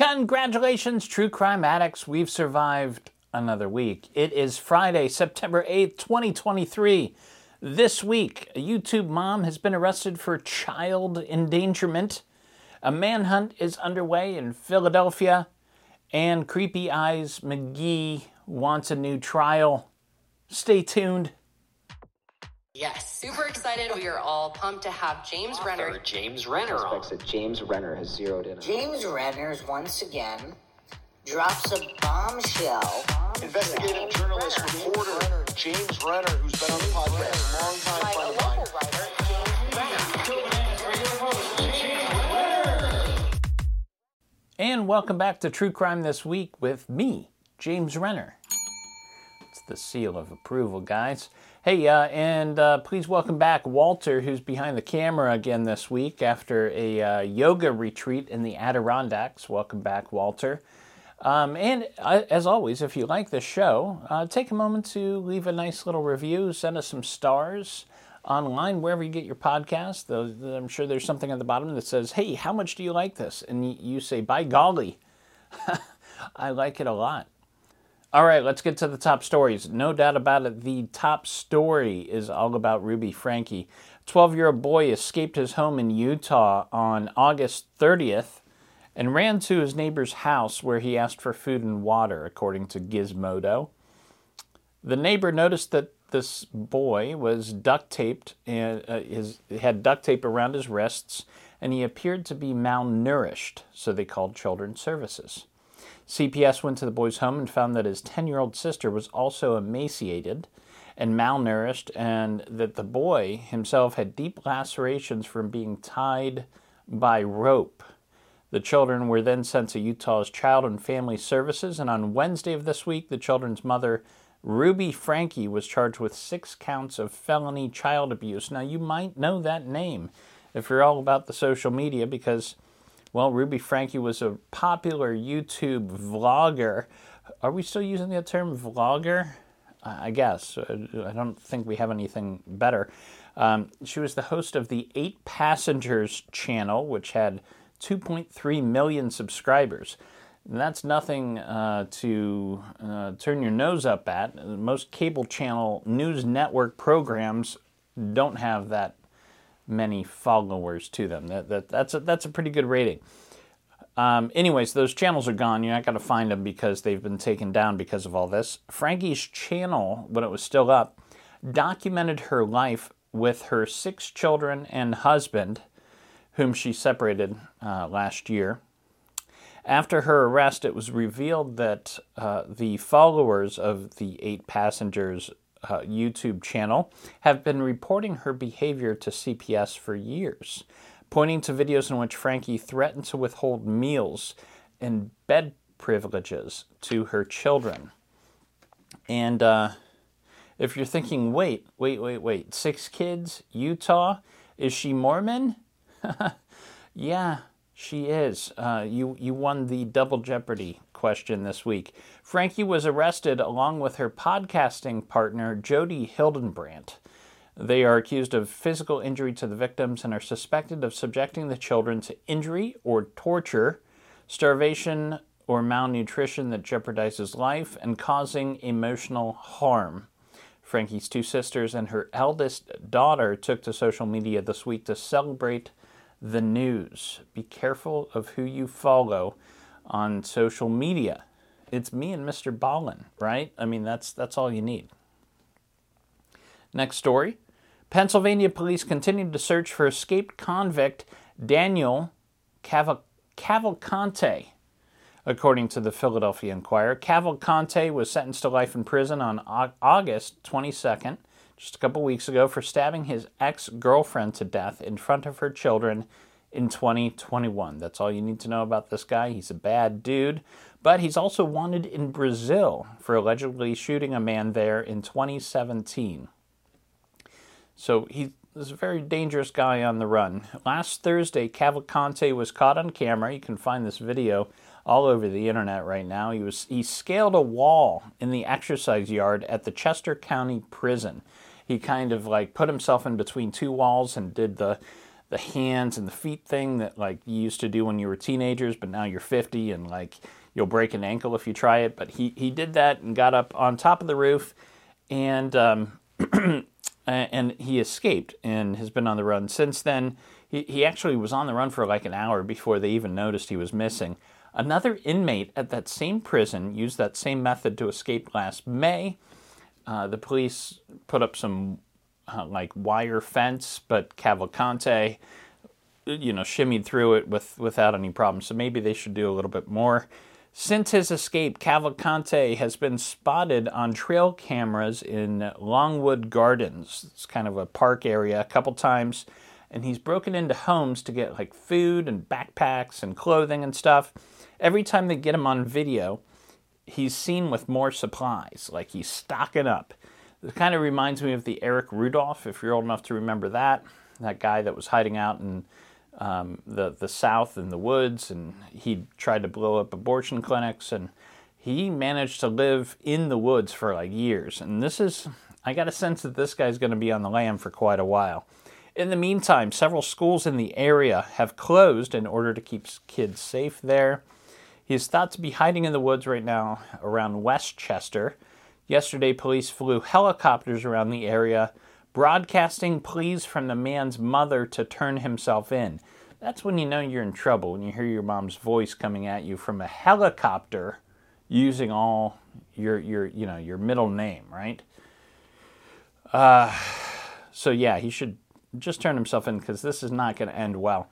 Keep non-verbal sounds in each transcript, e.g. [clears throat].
Congratulations, true crime addicts. We've survived another week. It is Friday, September 8th, 2023. This week, a YouTube mom has been arrested for child endangerment. A manhunt is underway in Philadelphia, and Creepy Eyes McGee wants a new trial. Stay tuned. Yes. Super excited. We are all pumped to have James Renner. James Renner on. suspects that James Renner has zeroed in on. James Renners once again drops a bombshell. Investigative journalist, reporter James Renner, who's been on the podcast, a longtime friend of mine. And welcome back to True Crime This Week with me, James Renner. It's the seal of approval, guys. Hey, uh, and uh, please welcome back Walter, who's behind the camera again this week after a uh, yoga retreat in the Adirondacks. Welcome back, Walter. Um, and uh, as always, if you like this show, uh, take a moment to leave a nice little review, send us some stars online, wherever you get your podcast. I'm sure there's something at the bottom that says, Hey, how much do you like this? And you say, By golly, [laughs] I like it a lot. All right, let's get to the top stories. No doubt about it, the top story is all about Ruby Franke. 12 year old boy escaped his home in Utah on August 30th and ran to his neighbor's house where he asked for food and water, according to Gizmodo. The neighbor noticed that this boy was duct taped and uh, his had duct tape around his wrists, and he appeared to be malnourished. So they called Children's Services. CPS went to the boy's home and found that his 10 year old sister was also emaciated and malnourished, and that the boy himself had deep lacerations from being tied by rope. The children were then sent to Utah's Child and Family Services, and on Wednesday of this week, the children's mother, Ruby Franke, was charged with six counts of felony child abuse. Now, you might know that name if you're all about the social media because, well, Ruby Franke was a popular YouTube vlogger. Are we still using the term vlogger? I guess. Uh, I don't think we have anything better. Um, she was the host of the Eight Passengers channel, which had 2.3 million subscribers. And that's nothing uh, to uh, turn your nose up at. Most cable channel news network programs don't have that many followers to them. That, that, that's, a, that's a pretty good rating. Um, anyways, those channels are gone. You're not going to find them because they've been taken down because of all this. Franke's channel, when it was still up, documented her life with her six children and husband, whom she separated uh, last year. After her arrest, it was revealed that uh, the followers of the Eight Passengers uh, YouTube channel have been reporting her behavior to CPS for years, pointing to videos in which Franke threatened to withhold meals and bed privileges to her children. And uh, if you're thinking, wait, wait, wait, wait, six kids, Utah, is she Mormon? [laughs] yeah, she is. Uh, you you won the double jeopardy question this week. Franke was arrested along with her podcasting partner Jodi Hildebrandt. They are accused of physical injury to the victims and are suspected of subjecting the children to injury or torture, starvation or malnutrition that jeopardizes life, and causing emotional harm. Franke's two sisters and her eldest daughter took to social media this week to celebrate the news. Be careful of who you follow on social media. It's me and Mr. Ballen, right? I mean, that's that's all you need. Next story. Pennsylvania police continued to search for escaped convict Daniel Caval- Cavalcante. According to the Philadelphia Inquirer, Cavalcante was sentenced to life in prison on August 22nd, just a couple weeks ago, for stabbing his ex girlfriend to death in front of her children in 2021. That's all you need to know about this guy. He's a bad dude, but he's also wanted in Brazil for allegedly shooting a man there in 2017. So he is a very dangerous guy on the run. Last Thursday, Cavalcante was caught on camera. You can find this video all over the internet right now. He was he scaled a wall in the exercise yard at the Chester County Prison. He kind of like put himself in between two walls and did the the hands and the feet thing that like you used to do when you were teenagers, but now you're 50 and like you'll break an ankle if you try it. But he he did that and got up on top of the roof and um, [clears throat] and he escaped and has been on the run since then. He, he actually was on the run for like an hour before they even noticed he was missing. Another inmate at that same prison used that same method to escape last May. Uh, the police put up some uh, like wire fence, but Cavalcante, you know, shimmied through it with without any problem. So maybe they should do a little bit more. Since his escape, Cavalcante has been spotted on trail cameras in Longwood Gardens. It's kind of a park area a couple times. And he's broken into homes to get like food and backpacks and clothing and stuff. Every time they get him on video, he's seen with more supplies, like he's stocking up. It kind of reminds me of the Eric Rudolph, if you're old enough to remember that. That guy that was hiding out in um, the the South in the woods, and he tried to blow up abortion clinics, and he managed to live in the woods for like years. And this is, I got a sense that this guy's going to be on the lam for quite a while. In the meantime, several schools in the area have closed in order to keep kids safe there. He is thought to be hiding in the woods right now around West Chester. Yesterday, police flew helicopters around the area broadcasting pleas from the man's mother to turn himself in. That's when you know you're in trouble, when you hear your mom's voice coming at you from a helicopter using all your, your you know, your middle name, right? Uh, so, yeah, he should just turn himself in because this is not going to end well.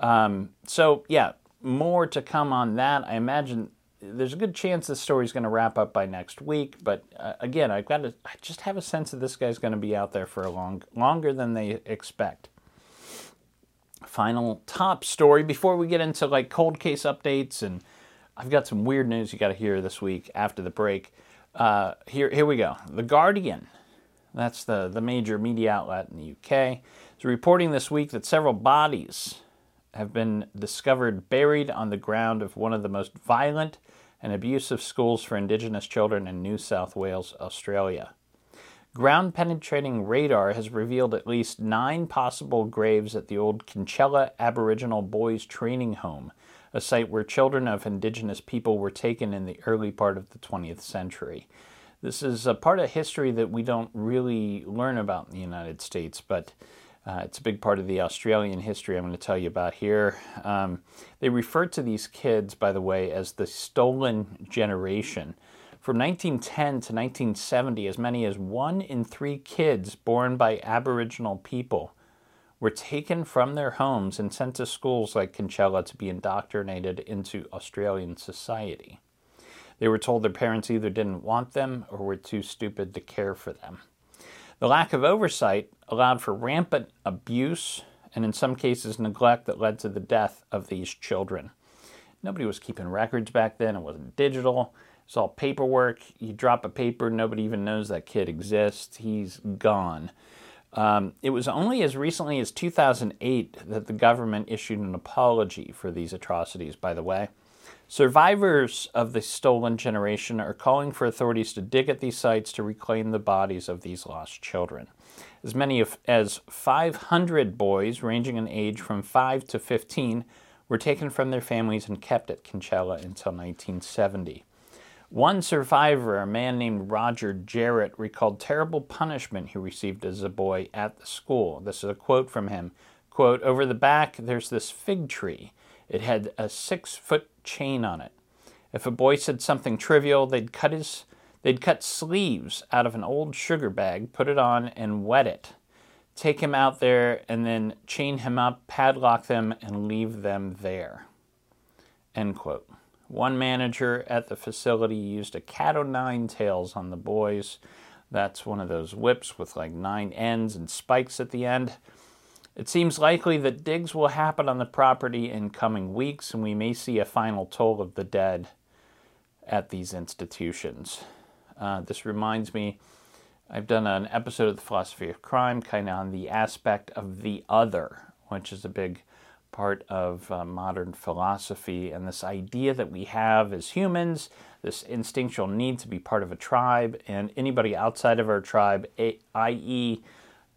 Um, so, yeah, more to come on that. I imagine there's a good chance this story's going to wrap up by next week. But uh, again, I've got to, I just have a sense that this guy's going to be out there for a long, longer than they expect. Final top story before we get into like cold case updates and I've got some weird news you got to hear this week after the break. Uh, here, here we go. The Guardian, that's the the major media outlet in the UK, is reporting this week that several bodies have been discovered buried on the ground of one of the most violent and abusive schools for Indigenous children in New South Wales, Australia. Ground penetrating radar has revealed at least nine possible graves at the old Kinchela Aboriginal Boys Training Home, a site where children of Indigenous people were taken in the early part of the 20th century. This is a part of history that we don't really learn about in the United States, but uh, it's a big part of the Australian history I'm going to tell you about here. Um, they refer to these kids, by the way, as the stolen generation. From 1910 to 1970, as many as one in three kids born by Aboriginal people were taken from their homes and sent to schools like Kinchela to be indoctrinated into Australian society. They were told their parents either didn't want them or were too stupid to care for them. The lack of oversight allowed for rampant abuse and, in some cases, neglect that led to the death of these children. Nobody was keeping records back then, it wasn't digital. It's all paperwork. You drop a paper, nobody even knows that kid exists. He's gone. Um, it was only as recently as 2008 that the government issued an apology for these atrocities, by the way. Survivors of the stolen generation are calling for authorities to dig at these sites to reclaim the bodies of these lost children. As many as 500 boys, ranging in age from 5 to 15, were taken from their families and kept at Kinchela until 1970. One survivor, a man named Roger Jarrett, recalled terrible punishment he received as a boy at the school. This is a quote from him Quote, over the back, there's this fig tree. It had a six foot chain on it. If a boy said something trivial, they'd cut his they'd cut sleeves out of an old sugar bag, put it on, and wet it. Take him out there and then chain him up, padlock them, and leave them there. End quote. One manager at the facility used a cat o' nine tails on the boys. That's one of those whips with like nine ends and spikes at the end. It seems likely that digs will happen on the property in coming weeks, and we may see a final toll of the dead at these institutions. Uh, this reminds me, I've done an episode of the Philosophy of Crime kind of on the aspect of the other, which is a big part of uh, modern philosophy, and this idea that we have as humans, this instinctual need to be part of a tribe, and anybody outside of our tribe, i.e.,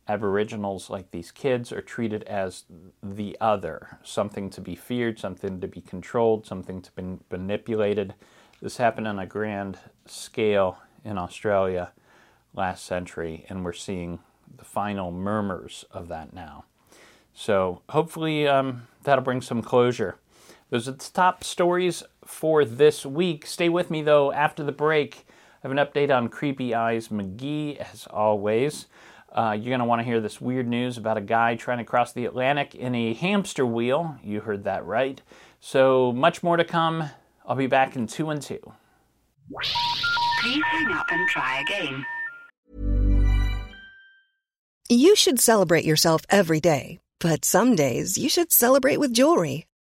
Aboriginals like these kids are treated as the other, something to be feared, something to be controlled, something to be manipulated. This happened on a grand scale in Australia last century, and we're seeing the final murmurs of that now. So hopefully um, that'll bring some closure. Those are the top stories for this week. Stay with me though after the break. I have an update on Creepy Eyes McGee as always. Uh, you're going to want to hear this weird news about a guy trying to cross the Atlantic in a hamster wheel. You heard that right. So much more to come. I'll be back in two and two. Please hang up and try again. You should celebrate yourself every day, but some days you should celebrate with jewelry.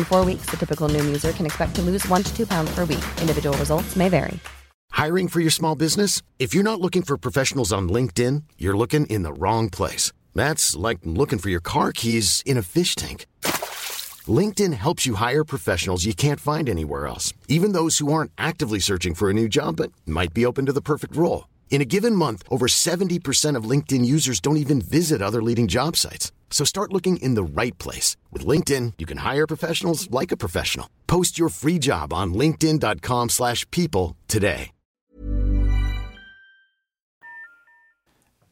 In four weeks, the typical Noom user can expect to lose one to two pounds per week. Individual results may vary. Hiring for your small business? If you're not looking for professionals on LinkedIn, you're looking in the wrong place. That's like looking for your car keys in a fish tank. LinkedIn helps you hire professionals you can't find anywhere else, even those who aren't actively searching for a new job but might be open to the perfect role. In a given month, over 70% of LinkedIn users don't even visit other leading job sites. So start looking in the right place. With LinkedIn, you can hire professionals like a professional. Post your free job on linkedin.com slash people today.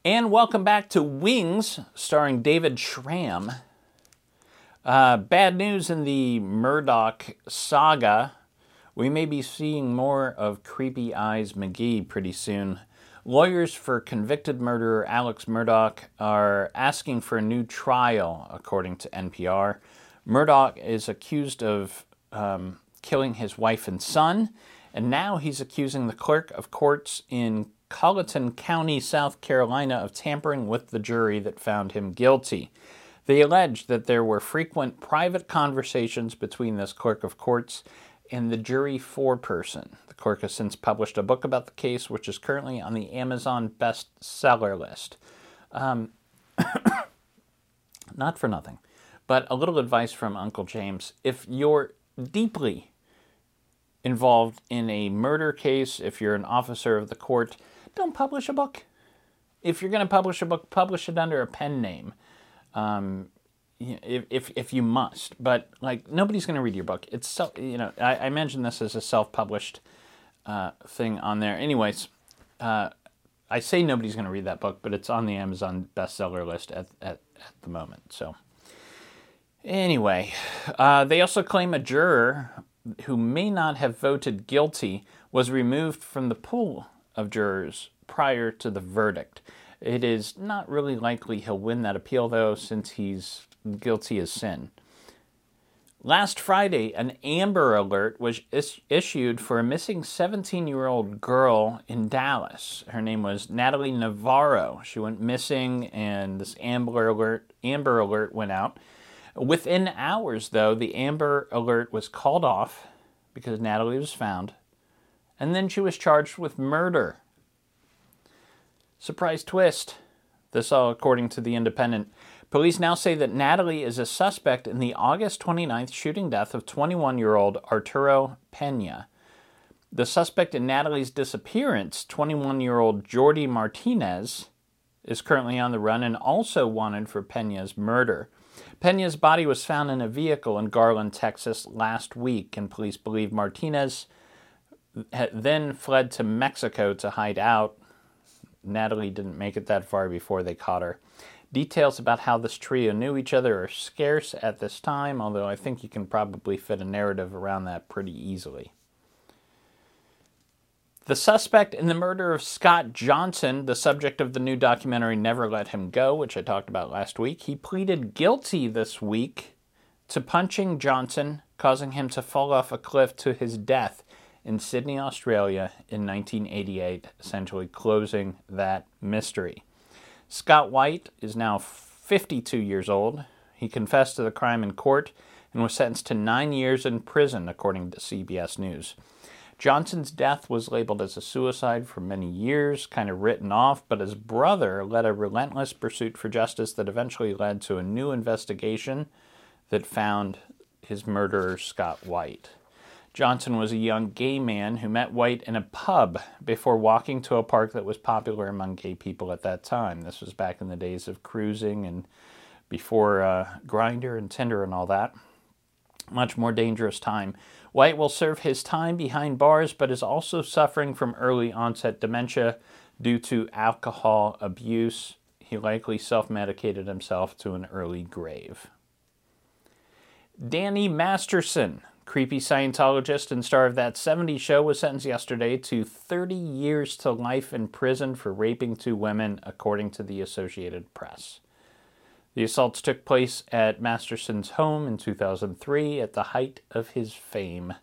And welcome back to Wings, starring David Schramm. Uh, bad news in the Murdaugh saga. We may be seeing more of Creepy Eyes McGee pretty soon. Lawyers for convicted murderer Alex Murdaugh are asking for a new trial, according to NPR. Murdaugh is accused of um, killing his wife and son, and now he's accusing the clerk of courts in Colleton County, South Carolina, of tampering with the jury that found him guilty. They allege that there were frequent private conversations between this clerk of courts and the jury foreperson. The court has since published a book about the case, which is currently on the Amazon bestseller list. Um, [coughs] not for nothing, but a little advice from Uncle James. If you're deeply involved in a murder case, if you're an officer of the court, don't publish a book. If you're going to publish a book, publish it under a pen name. Um, if, if, if you must, but like nobody's going to read your book. It's so, you know, I, I mentioned this as a self published uh, thing on there. Anyways, uh, I say nobody's going to read that book, but it's on the Amazon bestseller list at, at, at the moment. So, anyway, uh, they also claim a juror who may not have voted guilty was removed from the pool of jurors prior to the verdict. It is not really likely he'll win that appeal, though, since he's guilty as sin. Last Friday, an Amber Alert was is- issued for a missing 17 year old girl in Dallas. Her name was Natalie Navarro. She went missing, and this Amber Alert, Amber Alert went out. Within hours, though, the Amber Alert was called off because Natalie was found, and then she was charged with murder. Surprise twist. This all according to The Independent. Police now say that Natalie is a suspect in the August 29th shooting death of 21 year old Arturo Pena. The suspect in Natalie's disappearance, 21 year old Jordi Martinez, is currently on the run and also wanted for Pena's murder. Pena's body was found in a vehicle in Garland, Texas last week, and police believe Martinez then fled to Mexico to hide out. Natalie didn't make it that far before they caught her. Details about how this trio knew each other are scarce at this time, although I think you can probably fit a narrative around that pretty easily. The suspect in the murder of Scott Johnson, the subject of the new documentary Never Let Him Go, which I talked about last week, he pleaded guilty this week to punching Johnson, causing him to fall off a cliff to his death in Sydney, Australia in 1988, essentially closing that mystery. Scott White is now 52 years old. He confessed to the crime in court and was sentenced to nine years in prison, according to CBS News. Johnson's death was labeled as a suicide for many years, kind of written off, but his brother led a relentless pursuit for justice that eventually led to a new investigation that found his murderer, Scott White. Johnson was a young gay man who met White in a pub before walking to a park that was popular among gay people at that time. This was back in the days of cruising and before uh, Grindr and Tinder and all that. Much more dangerous time. White will serve his time behind bars, but is also suffering from early onset dementia due to alcohol abuse. He likely self medicated himself to an early grave. Danny Masterson, creepy Scientologist and star of that 70s show, was sentenced yesterday to 30 years to life in prison for raping two women, according to the Associated Press. The assaults took place at Masterson's home in 2003 at the height of his fame.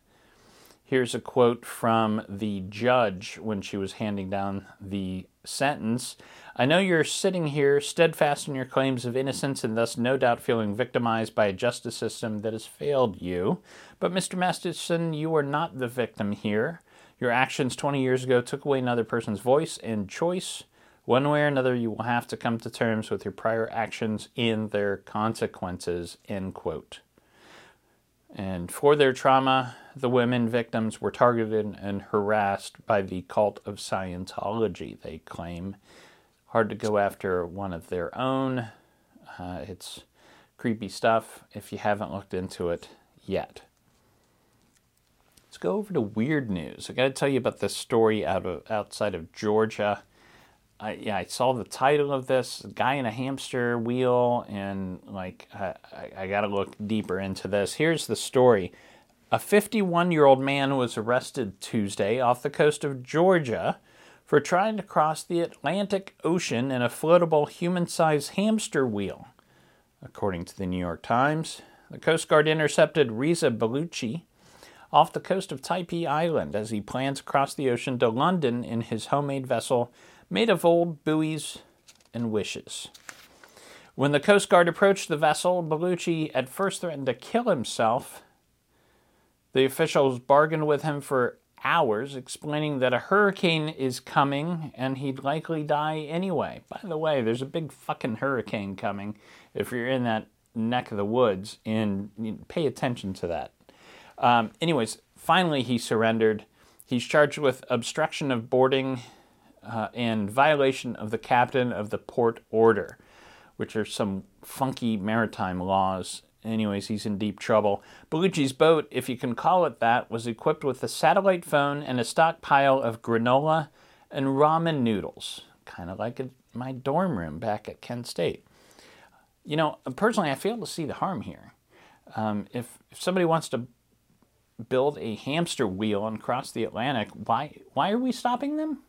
Here's a quote from the judge when she was handing down the sentence. I know you're sitting here steadfast in your claims of innocence and thus no doubt feeling victimized by a justice system that has failed you. But, Mr. Masterson, you are not the victim here. Your actions 20 years ago took away another person's voice and choice. One way or another, you will have to come to terms with your prior actions and their consequences. End quote. And for their trauma, the women victims were targeted and harassed by the cult of Scientology, they claim. Hard to go after one of their own. Uh, it's creepy stuff if you haven't looked into it yet. Let's go over to weird news. I got to tell you about this story out of outside of Georgia. I, yeah, I saw the title of this guy in a hamster wheel, and like I, I got to look deeper into this. Here's the story: a 51 year old man was arrested Tuesday off the coast of Georgia for trying to cross the Atlantic Ocean in a floatable human-sized hamster wheel, according to the New York Times. The Coast Guard intercepted Reza Baluchi off the coast of Tybee Island as he plans to cross the ocean to London in his homemade vessel made of old buoys and wishes. When the Coast Guard approached the vessel, Baluchi at first threatened to kill himself. The officials bargained with him for hours, explaining that a hurricane is coming and he'd likely die anyway. By the way, there's a big fucking hurricane coming if you're in that neck of the woods, and pay attention to that. Um, anyways, finally he surrendered. He's charged with obstruction of boarding uh, and violation of the captain of the port order, which are some funky maritime laws Anyways, he's in deep trouble. Baluchi's boat, if you can call it that, was equipped with a satellite phone and a stockpile of granola and ramen noodles, kind of like a, my dorm room back at Kent State. You know, personally, I fail to see the harm here. Um, if, if somebody wants to build a hamster wheel and cross the Atlantic, why why are we stopping them?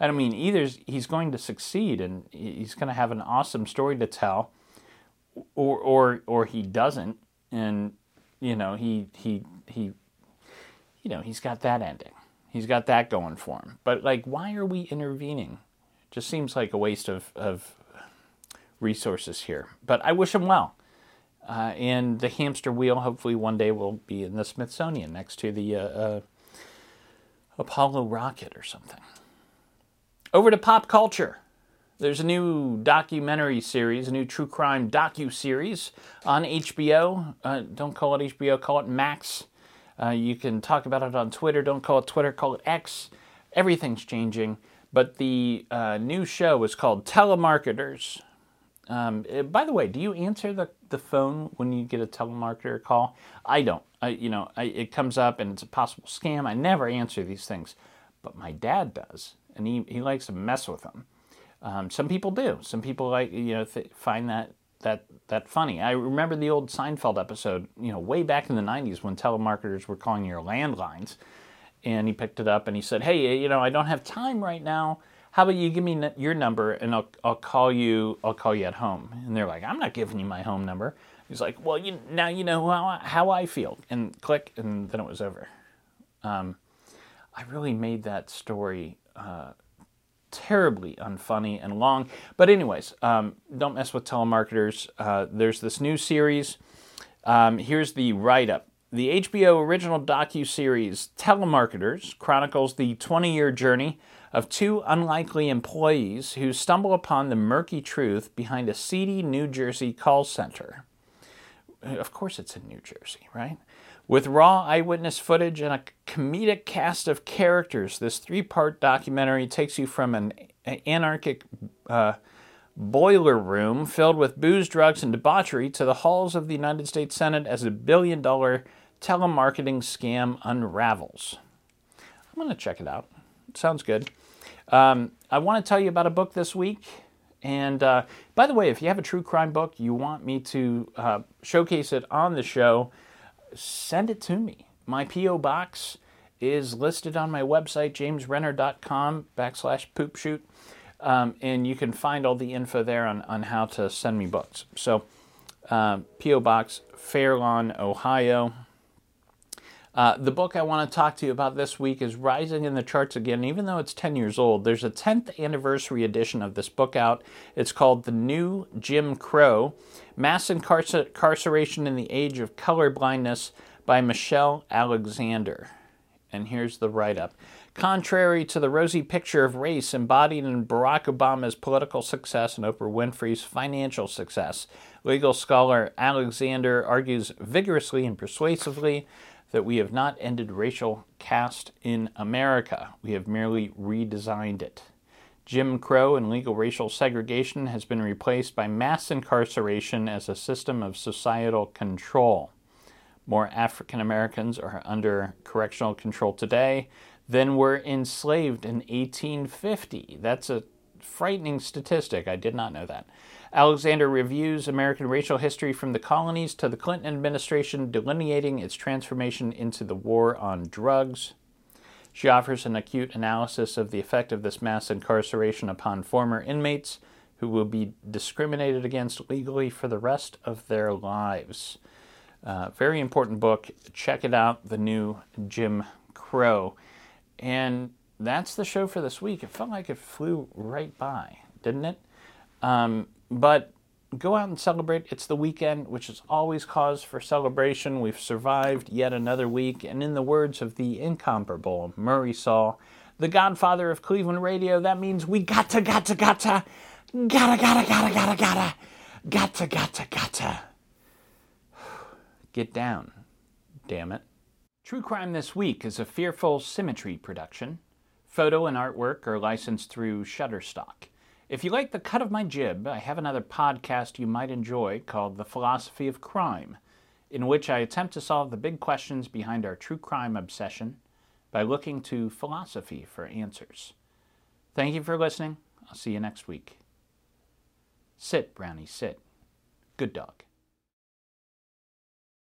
I mean either he's going to succeed and he's going to have an awesome story to tell or or or he doesn't, and you know he he he, you know he's got that ending. He's got that going for him. But like, why are we intervening? Just seems like a waste of of resources here. But I wish him well. Uh, and the hamster wheel, hopefully, one day will be in the Smithsonian next to the uh, uh, Apollo rocket or something. Over to pop culture. There's a new documentary series, a new true crime docu series on HBO. Uh, don't call it HBO, call it Max. Uh, you can talk about it on Twitter. Don't call it Twitter, call it X. Everything's changing. But the uh, new show is called Telemarketers. Um, eh, by the way, do you answer the, the phone when you get a telemarketer call? I don't. I, you know, I, it comes up and it's a possible scam. I never answer these things, but my dad does, and he, he likes to mess with them. Um, some people do. Some people like you know th- find that that that funny. I remember the old Seinfeld episode, you know, way back in the '90s when telemarketers were calling your landlines, and he picked it up and he said, "Hey, you know, I don't have time right now. How about you give me your number and I'll I'll call you I'll call you at home." And they're like, "I'm not giving you my home number." He's like, "Well, you now you know how I, how I feel," and click, and then it was over. Um, I really made that story. Uh, terribly unfunny and long. But, anyways, um, don't mess with telemarketers. Uh, there's this new series. Um, here's the write up. The HBO original docu series Telemarketers chronicles the 20 year journey of two unlikely employees who stumble upon the murky truth behind a seedy New Jersey call center. Of course, it's in New Jersey, right? With raw eyewitness footage and a comedic cast of characters, this three part documentary takes you from an anarchic uh, boiler room filled with booze, drugs, and debauchery to the halls of the United States Senate as a billion dollar telemarketing scam unravels. I'm going to check it out. It sounds good. Um, I want to tell you about a book this week. And uh, by the way, if you have a true crime book, you want me to uh, showcase it on the show, send it to me. My P.O. box is listed on my website, jamesrenner.com backslash poop shoot. Um, and you can find all the info there on, on how to send me books. So, uh, P.O. Box, Fairlawn, Ohio. Uh, the book I want to talk to you about this week is Rising in the Charts Again. Even though it's 10 years old, there's a 10th anniversary edition of this book out. It's called The New Jim Crow Mass Incarceration in the Age of Colorblindness by Michelle Alexander. And here's the write up. Contrary to the rosy picture of race embodied in Barack Obama's political success and Oprah Winfrey's financial success, legal scholar Alexander argues vigorously and persuasively that we have not ended racial caste in America. We have merely redesigned it. Jim Crow and legal racial segregation has been replaced by mass incarceration as a system of societal control. More African Americans are under correctional control today than were enslaved in 1850. That's a frightening statistic. I did not know that. Alexander reviews American racial history from the colonies to the Clinton administration, delineating its transformation into the war on drugs. She offers an acute analysis of the effect of this mass incarceration upon former inmates who will be discriminated against legally for the rest of their lives. Uh, very important book. Check it out, the new Jim Crow. And that's the show for this week. It felt like it flew right by, didn't it? Um, but go out and celebrate. It's the weekend, which is always cause for celebration. We've survived yet another week, and in the words of the incomparable Murray Saul, the godfather of Cleveland radio, that means we gotta, gotta, gotta, gotta, gotta, gotta, gotta, gotta, gotta, gotta, gotta. Get down, damn it. True Crime This Week is a Fearful Symmetry production. Photo and artwork are licensed through Shutterstock. If you like the cut of my jib, I have another podcast you might enjoy called The Philosophy of Crime, in which I attempt to solve the big questions behind our true crime obsession by looking to philosophy for answers. Thank you for listening. I'll see you next week. Sit, Brownie, sit. Good dog.